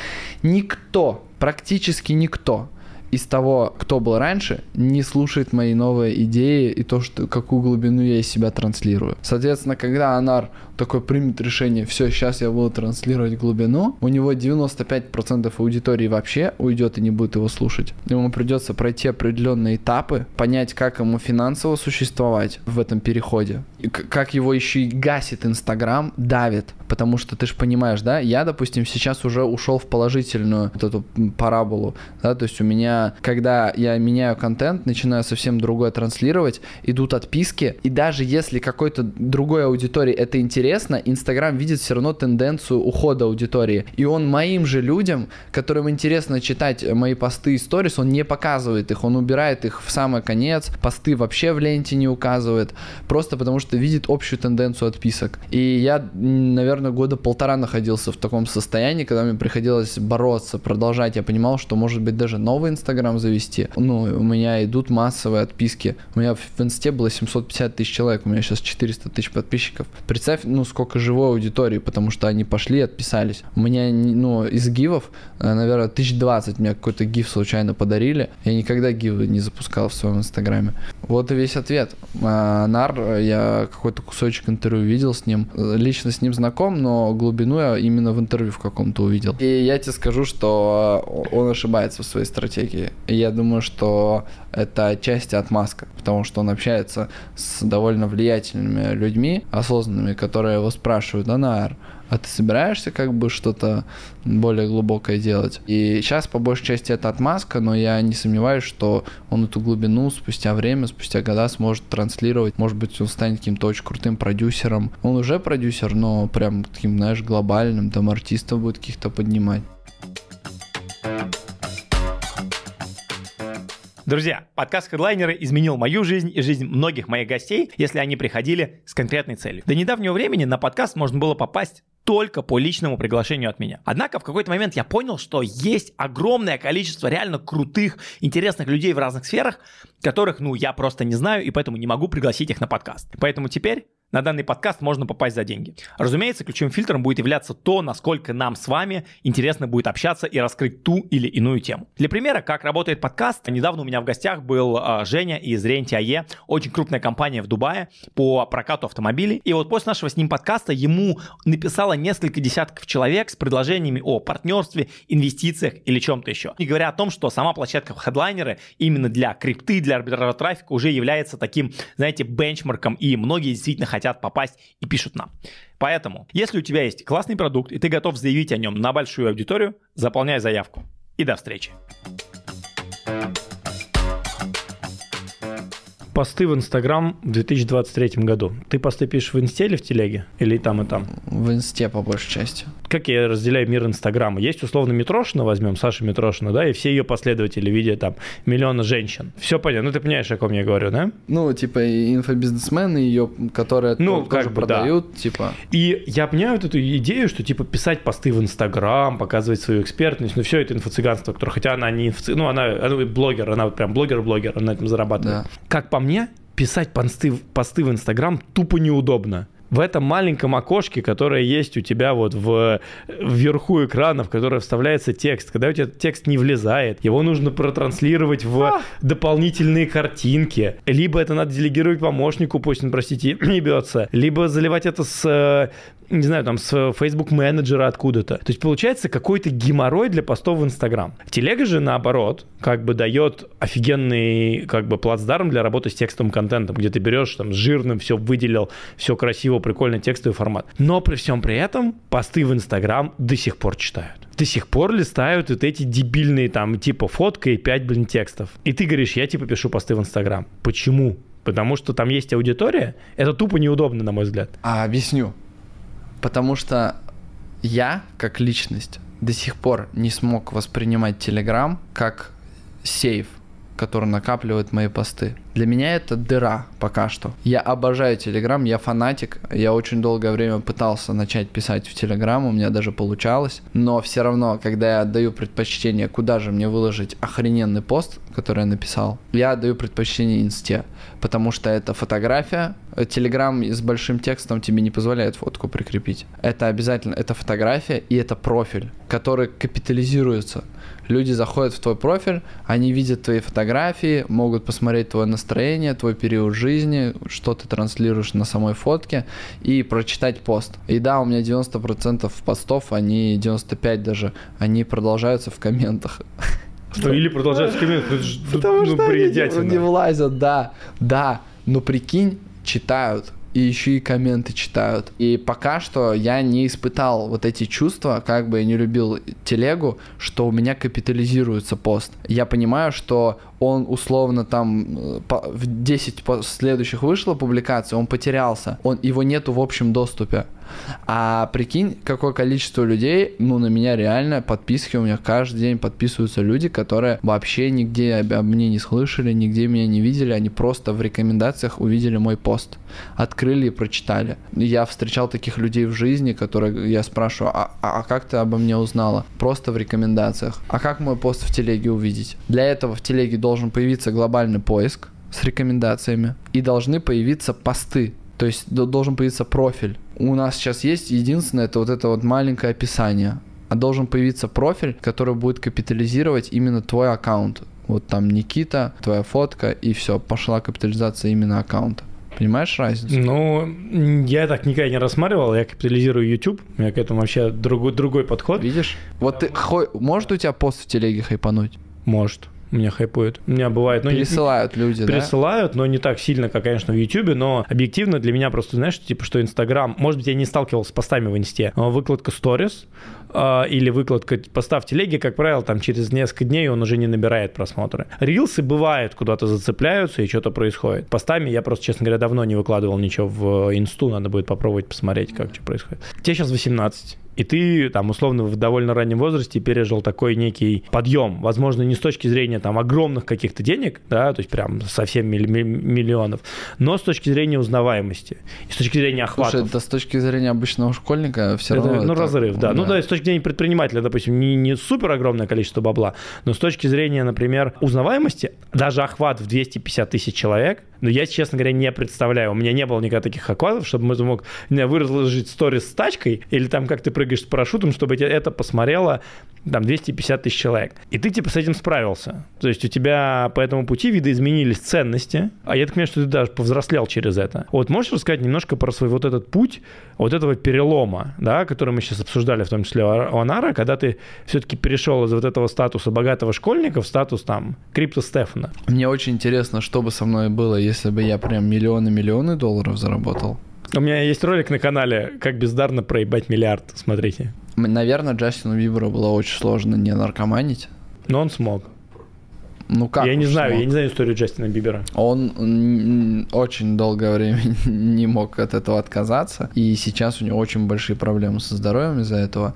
Никто, практически никто из того, кто был раньше, не слушает мои новые идеи и то, что, какую глубину я из себя транслирую. Соответственно, когда Анар такой примет решение, все, сейчас я буду транслировать глубину, у него 95% аудитории вообще уйдет и не будет его слушать. Ему придется пройти определенные этапы, понять, как ему финансово существовать в этом переходе. как его еще и гасит Инстаграм, давит. Потому что ты же понимаешь, да, я, допустим, сейчас уже ушел в положительную вот эту параболу, да, то есть у меня, когда я меняю контент, начинаю совсем другое транслировать, идут отписки, и даже если какой-то другой аудитории это интересно, Инстаграм видит все равно тенденцию ухода аудитории. И он моим же людям, которым интересно читать мои посты и сторис, он не показывает их, он убирает их в самый конец, посты вообще в ленте не указывает, просто потому что видит общую тенденцию отписок. И я, наверное, года полтора находился в таком состоянии, когда мне приходилось бороться, продолжать. Я понимал, что может быть даже новый Инстаграм завести. Ну, у меня идут массовые отписки. У меня в Инсте было 750 тысяч человек, у меня сейчас 400 тысяч подписчиков. Представь, ну, сколько живой аудитории, потому что они пошли, отписались. У меня, ну, из гивов, э, наверное, 1020 мне какой-то гиф случайно подарили. Я никогда гивы не запускал в своем Инстаграме. Вот и весь ответ. А, Нар, я какой-то кусочек интервью видел с ним. Лично с ним знаком, но глубину я именно в интервью в каком-то увидел. И я тебе скажу, что он ошибается в своей стратегии. И я думаю, что это отчасти отмазка, потому что он общается с довольно влиятельными людьми, осознанными, которые его спрашивают, да, Нар, а ты собираешься как бы что-то более глубокое делать. И сейчас по большей части это отмазка, но я не сомневаюсь, что он эту глубину спустя время, спустя года сможет транслировать. Может быть, он станет каким-то очень крутым продюсером. Он уже продюсер, но прям таким, знаешь, глобальным, там артистов будет каких-то поднимать. Друзья, подкаст Headliner изменил мою жизнь и жизнь многих моих гостей, если они приходили с конкретной целью. До недавнего времени на подкаст можно было попасть только по личному приглашению от меня. Однако в какой-то момент я понял, что есть огромное количество реально крутых, интересных людей в разных сферах, которых, ну, я просто не знаю, и поэтому не могу пригласить их на подкаст. Поэтому теперь на данный подкаст можно попасть за деньги. Разумеется, ключевым фильтром будет являться то, насколько нам с вами интересно будет общаться и раскрыть ту или иную тему. Для примера, как работает подкаст, недавно у меня в гостях был э, Женя из Рентиае, очень крупная компания в Дубае по прокату автомобилей. И вот после нашего с ним подкаста ему написало несколько десятков человек с предложениями о партнерстве, инвестициях или чем-то еще. Не говоря о том, что сама площадка в хедлайнеры именно для крипты, для арбитража трафика уже является таким, знаете, бенчмарком, и многие действительно хотят попасть и пишут нам. Поэтому, если у тебя есть классный продукт, и ты готов заявить о нем на большую аудиторию, заполняй заявку. И до встречи. Посты в Инстаграм в 2023 году. Ты посты пишешь в Инсте или в Телеге? Или там, и там? В Инсте, по большей части. Как я разделяю мир Инстаграма? Есть условно Митрошина, возьмем, Саша Митрошина, да, и все ее последователи в виде там миллиона женщин. Все понятно. Ну, ты понимаешь, о ком я говорю, да? Ну, типа инфобизнесмены ее, которые ну, тоже как бы, продают, да. типа. И я понимаю вот эту идею, что типа писать посты в Инстаграм, показывать свою экспертность, ну, все это инфо-цыганство, которое, хотя она не инфо ну, она, она блогер, она вот прям блогер-блогер, она на этом зарабатывает. Да. Как по мне, писать посты, посты в Инстаграм тупо неудобно в этом маленьком окошке, которое есть у тебя вот в, вверху экрана, в которое вставляется текст, когда у тебя текст не влезает, его нужно протранслировать в а! дополнительные картинки. Либо это надо делегировать помощнику, пусть он, простите, не бьется, либо заливать это с не знаю, там, с Facebook менеджера откуда-то. То есть получается какой-то геморрой для постов в Инстаграм. Телега же, наоборот, как бы дает офигенный, как бы, плацдарм для работы с текстовым контентом, где ты берешь, там, жирным все выделил, все красиво, прикольный текстовый формат. Но при всем при этом посты в Инстаграм до сих пор читают до сих пор листают вот эти дебильные там типа фотка и 5, блин, текстов. И ты говоришь, я типа пишу посты в Инстаграм. Почему? Потому что там есть аудитория. Это тупо неудобно, на мой взгляд. А, объясню. Потому что я, как личность, до сих пор не смог воспринимать Telegram как сейф, который накапливает мои посты. Для меня это дыра пока что. Я обожаю Телеграм, я фанатик. Я очень долгое время пытался начать писать в Телеграм, у меня даже получалось. Но все равно, когда я отдаю предпочтение, куда же мне выложить охрененный пост, который я написал, я отдаю предпочтение Инсте. Потому что это фотография. Телеграм с большим текстом тебе не позволяет фотку прикрепить. Это обязательно, это фотография и это профиль, который капитализируется. Люди заходят в твой профиль, они видят твои фотографии, могут посмотреть твое настроение, твой период жизни, что ты транслируешь на самой фотке и прочитать пост. И да, у меня 90% постов, они 95 даже, они продолжаются в комментах. Что, или продолжаются в комментах, Потому ну, что они не, не влазят, да, да, но прикинь, читают и еще и комменты читают. И пока что я не испытал вот эти чувства, как бы я не любил телегу, что у меня капитализируется пост. Я понимаю, что он условно там э, в 10 следующих вышла публикация, он потерялся, он, его нету в общем доступе. А прикинь, какое количество людей, ну, на меня реально подписки, у меня каждый день подписываются люди, которые вообще нигде об, мне не слышали, нигде меня не видели, они просто в рекомендациях увидели мой пост, открыли и прочитали. Я встречал таких людей в жизни, которые я спрашиваю, а, а, а как ты обо мне узнала? Просто в рекомендациях. А как мой пост в телеге увидеть? Для этого в телеге должен появиться глобальный поиск с рекомендациями и должны появиться посты, то есть должен появиться профиль. У нас сейчас есть единственное, это вот это вот маленькое описание. А должен появиться профиль, который будет капитализировать именно твой аккаунт. Вот там Никита, твоя фотка, и все, пошла капитализация именно аккаунта. Понимаешь разницу? Ну, я так никогда не рассматривал, я капитализирую YouTube, у меня к этому вообще другой, другой подход. Видишь? Вот ты, хо... может у тебя пост в телеге хайпануть? Может меня хайпует. У меня бывает... Ну, пересылают не, люди, Пересылают, да? но не так сильно, как, конечно, в Ютубе, но объективно для меня просто, знаешь, типа, что Инстаграм... Может быть, я не сталкивался с постами в Инсте, выкладка сторис или выкладка поста в телеге, как правило, там через несколько дней он уже не набирает просмотры. Рилсы бывают, куда-то зацепляются и что-то происходит. Постами я просто, честно говоря, давно не выкладывал ничего в Инсту, надо будет попробовать посмотреть, как что происходит. Тебе сейчас 18 и ты там условно в довольно раннем возрасте пережил такой некий подъем, возможно, не с точки зрения там огромных каких-то денег, да, то есть прям совсем миллионов, но с точки зрения узнаваемости и с точки зрения охвата. Слушай, это с точки зрения обычного школьника все равно... Ну, это... разрыв, да. да. Ну, да, с точки зрения предпринимателя, допустим, не, не супер огромное количество бабла, но с точки зрения, например, узнаваемости, даже охват в 250 тысяч человек – но я, честно говоря, не представляю. У меня не было никогда таких охватов, чтобы мы мог выложить сторис с тачкой или там как ты прыгаешь с парашютом, чтобы это посмотрело там 250 тысяч человек. И ты типа с этим справился. То есть у тебя по этому пути видоизменились ценности, а я так понимаю, что ты даже повзрослел через это. Вот можешь рассказать немножко про свой вот этот путь, вот этого перелома, да, который мы сейчас обсуждали, в том числе у Анара, когда ты все-таки перешел из вот этого статуса богатого школьника в статус там крипто Стефана. Мне очень интересно, что бы со мной было, если бы я прям миллионы-миллионы долларов заработал. У меня есть ролик на канале «Как бездарно проебать миллиард». Смотрите. Наверное, Джастину Биберу было очень сложно не наркоманить. Но он смог. Ну как? Я не знаю, смог? я не знаю историю Джастина Бибера. Он очень долгое время не мог от этого отказаться, и сейчас у него очень большие проблемы со здоровьем из-за этого.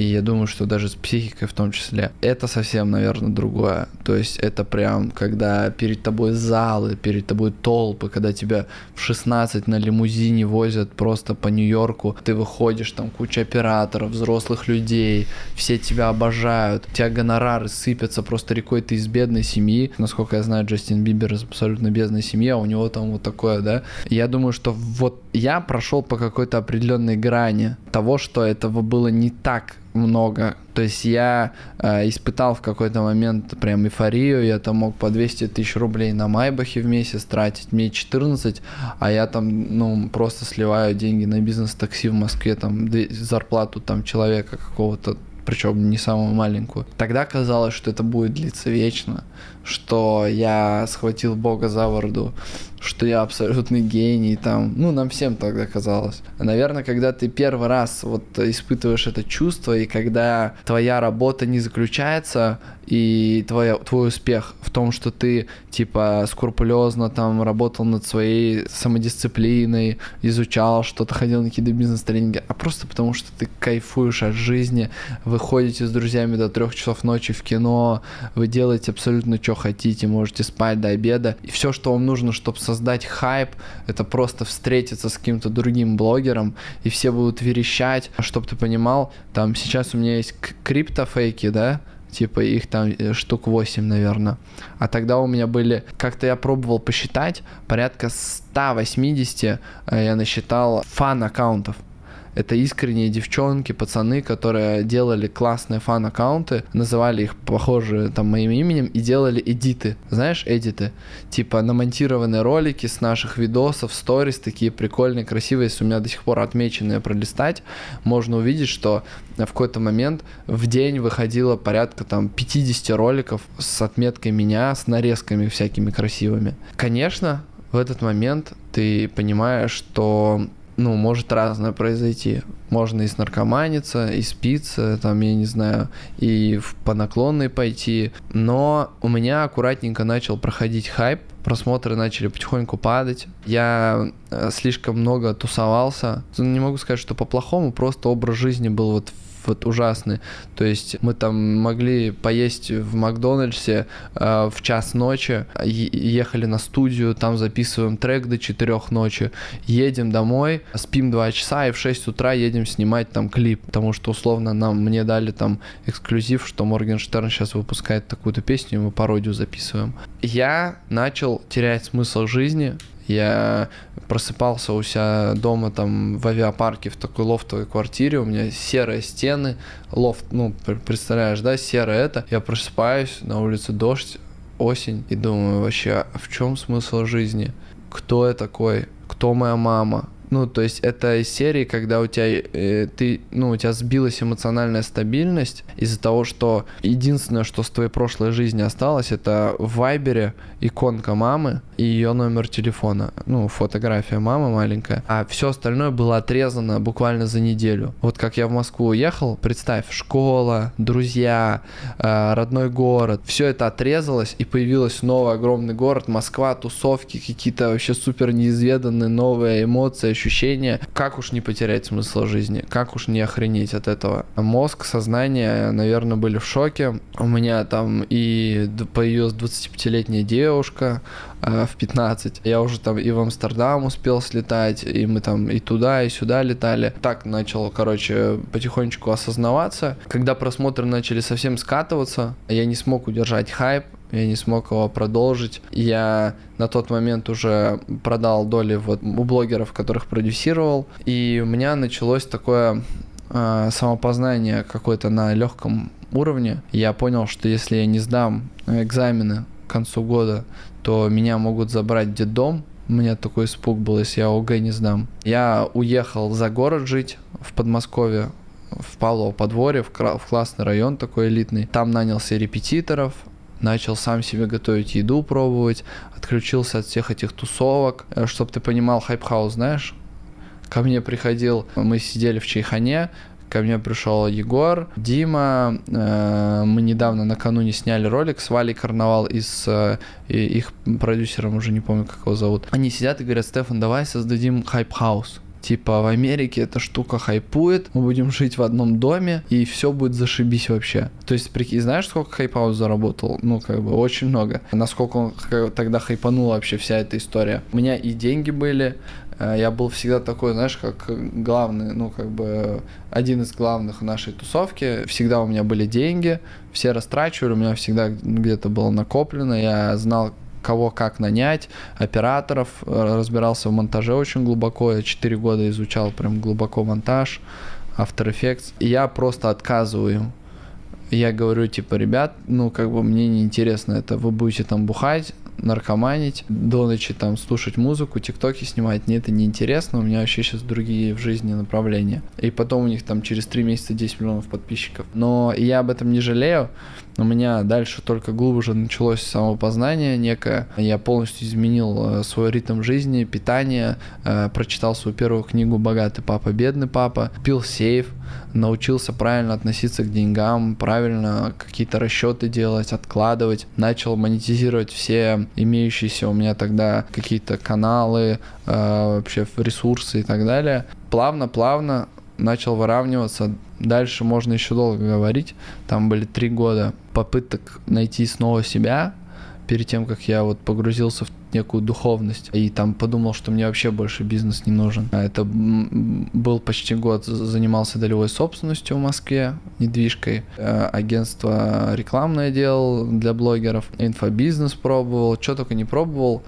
И я думаю, что даже с психикой в том числе. Это совсем, наверное, другое. То есть это прям, когда перед тобой залы, перед тобой толпы, когда тебя в 16 на лимузине возят просто по Нью-Йорку, ты выходишь, там куча операторов, взрослых людей, все тебя обожают, у тебя гонорары сыпятся просто рекой, ты из бедной семьи. Насколько я знаю, Джастин Бибер из абсолютно бедной семьи, а у него там вот такое, да. Я думаю, что вот я прошел по какой-то определенной грани того, что этого было не так много. То есть я э, испытал в какой-то момент прям эйфорию, я там мог по 200 тысяч рублей на Майбахе в месяц тратить, мне 14, а я там, ну, просто сливаю деньги на бизнес-такси в Москве, там, зарплату там человека какого-то причем не самую маленькую. Тогда казалось, что это будет длиться вечно, что я схватил Бога за бороду, что я абсолютный гений там. Ну, нам всем тогда казалось. Наверное, когда ты первый раз вот испытываешь это чувство, и когда твоя работа не заключается, и твоя, твой успех в том, что ты, типа, скрупулезно там работал над своей самодисциплиной, изучал что-то, ходил на какие-то бизнес-тренинги, а просто потому, что ты кайфуешь от жизни, вы ходите с друзьями до трех часов ночи в кино, вы делаете абсолютно что хотите, можете спать до обеда, и все, что вам нужно, чтобы создать хайп, это просто встретиться с каким-то другим блогером, и все будут верещать. Чтобы ты понимал, там сейчас у меня есть криптофейки, да, типа их там э, штук 8, наверное. А тогда у меня были, как-то я пробовал посчитать, порядка 180 э, я насчитал фан-аккаунтов. Это искренние девчонки, пацаны, которые делали классные фан-аккаунты, называли их похожие там моим именем и делали эдиты. Знаешь, эдиты? Типа намонтированные ролики с наших видосов, сторис, такие прикольные, красивые. Если у меня до сих пор отмеченные пролистать, можно увидеть, что в какой-то момент в день выходило порядка там 50 роликов с отметкой меня, с нарезками всякими красивыми. Конечно, в этот момент ты понимаешь, что ну, может разное произойти. Можно и снаркоманиться, и спиться, там, я не знаю, и в, по наклонной пойти. Но у меня аккуратненько начал проходить хайп, просмотры начали потихоньку падать. Я э, слишком много тусовался. Не могу сказать, что по-плохому, просто образ жизни был вот вот ужасный. То есть мы там могли поесть в Макдональдсе э, в час ночи, ехали на студию, там записываем трек до 4 ночи, едем домой, спим 2 часа и в 6 утра едем снимать там клип, потому что условно нам мне дали там эксклюзив, что Моргенштерн сейчас выпускает такую-то песню, и мы пародию записываем. Я начал терять смысл жизни, я просыпался у себя дома там в авиапарке в такой лофтовой квартире, у меня серые стены, лофт, ну, представляешь, да, серое это. Я просыпаюсь, на улице дождь, осень, и думаю вообще, а в чем смысл жизни? Кто я такой? Кто моя мама? Ну, то есть это из серии, когда у тебя, э, ты, ну, у тебя сбилась эмоциональная стабильность из-за того, что единственное, что с твоей прошлой жизни осталось, это в Вайбере иконка мамы и ее номер телефона. Ну, фотография мамы маленькая. А все остальное было отрезано буквально за неделю. Вот как я в Москву уехал, представь, школа, друзья, э, родной город, все это отрезалось и появилось новый огромный город, Москва, тусовки, какие-то вообще супер неизведанные новые эмоции, ощущения. Как уж не потерять смысл жизни? Как уж не охренеть от этого? Мозг, сознание, наверное, были в шоке. У меня там и появилась 25-летняя девушка э, в 15. Я уже там и в Амстердам успел слетать, и мы там и туда, и сюда летали. Так начал, короче, потихонечку осознаваться. Когда просмотры начали совсем скатываться, я не смог удержать хайп, я не смог его продолжить. Я на тот момент уже продал доли вот у блогеров, которых продюсировал, и у меня началось такое э, самопознание какое-то на легком уровне. Я понял, что если я не сдам экзамены к концу года, то меня могут забрать в детдом. У меня такой испуг был, если я ОГЭ не сдам. Я уехал за город жить в Подмосковье, в Павлово подворье, в, в классный район такой элитный. Там нанялся репетиторов, начал сам себе готовить еду, пробовать, отключился от всех этих тусовок. Э, Чтобы ты понимал, Hype House, знаешь? Ко мне приходил, мы сидели в чайхане, ко мне пришел Егор, Дима, э, мы недавно накануне сняли ролик с Валей Карнавал и с э, их продюсером, уже не помню, как его зовут. Они сидят и говорят, Стефан, давай создадим hype house. Типа в Америке эта штука хайпует, мы будем жить в одном доме, и все будет зашибись вообще. То есть, прикинь, знаешь, сколько Hype House заработал? Ну, как бы, очень много. Насколько он тогда хайпанул вообще вся эта история. У меня и деньги были, я был всегда такой, знаешь, как главный, ну, как бы один из главных в нашей тусовке. Всегда у меня были деньги, все растрачивали, у меня всегда где-то было накоплено, я знал, кого как нанять, операторов, э, разбирался в монтаже очень глубоко, я 4 года изучал прям глубоко монтаж, After Effects. И я просто отказываю я говорю, типа, ребят, ну, как бы мне не интересно это, вы будете там бухать, наркоманить, до ночи там слушать музыку, тиктоки снимать, мне это не интересно, у меня вообще сейчас другие в жизни направления. И потом у них там через три месяца 10 миллионов подписчиков. Но я об этом не жалею, у меня дальше только глубже началось самопознание некое. Я полностью изменил э, свой ритм жизни, питание, э, прочитал свою первую книгу «Богатый папа, бедный папа», пил сейф, научился правильно относиться к деньгам, правильно какие-то расчеты делать, откладывать, начал монетизировать все имеющиеся у меня тогда какие-то каналы, э, вообще ресурсы и так далее. Плавно-плавно начал выравниваться. Дальше можно еще долго говорить. Там были три года попыток найти снова себя, перед тем, как я вот погрузился в некую духовность и там подумал, что мне вообще больше бизнес не нужен. А это был почти год, занимался долевой собственностью в Москве, недвижкой, э, агентство рекламное делал для блогеров, инфобизнес пробовал, что только не пробовал,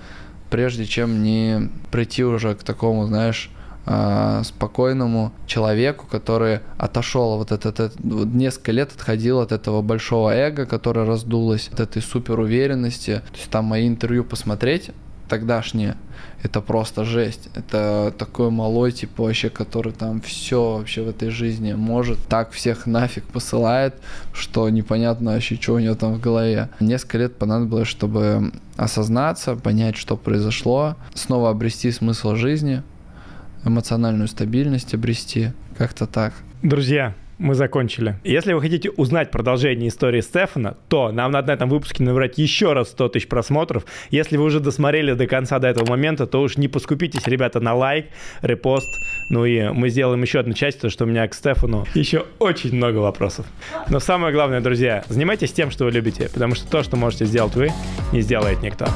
прежде чем не прийти уже к такому, знаешь, э, спокойному человеку, который отошел вот этот, этот вот несколько лет отходил от этого большого эго, которое раздулось, от этой супер уверенности. То есть там мои интервью посмотреть, тогдашние, это просто жесть. Это такой малой, типа, вообще, который там все вообще в этой жизни может. Так всех нафиг посылает, что непонятно вообще, что у него там в голове. Несколько лет понадобилось, чтобы осознаться, понять, что произошло, снова обрести смысл жизни, эмоциональную стабильность обрести, как-то так. Друзья, мы закончили. Если вы хотите узнать продолжение истории Стефана, то нам надо на этом выпуске набрать еще раз 100 тысяч просмотров. Если вы уже досмотрели до конца до этого момента, то уж не поскупитесь, ребята, на лайк, репост. Ну и мы сделаем еще одну часть, потому что у меня к Стефану еще очень много вопросов. Но самое главное, друзья, занимайтесь тем, что вы любите, потому что то, что можете сделать вы, не сделает никто.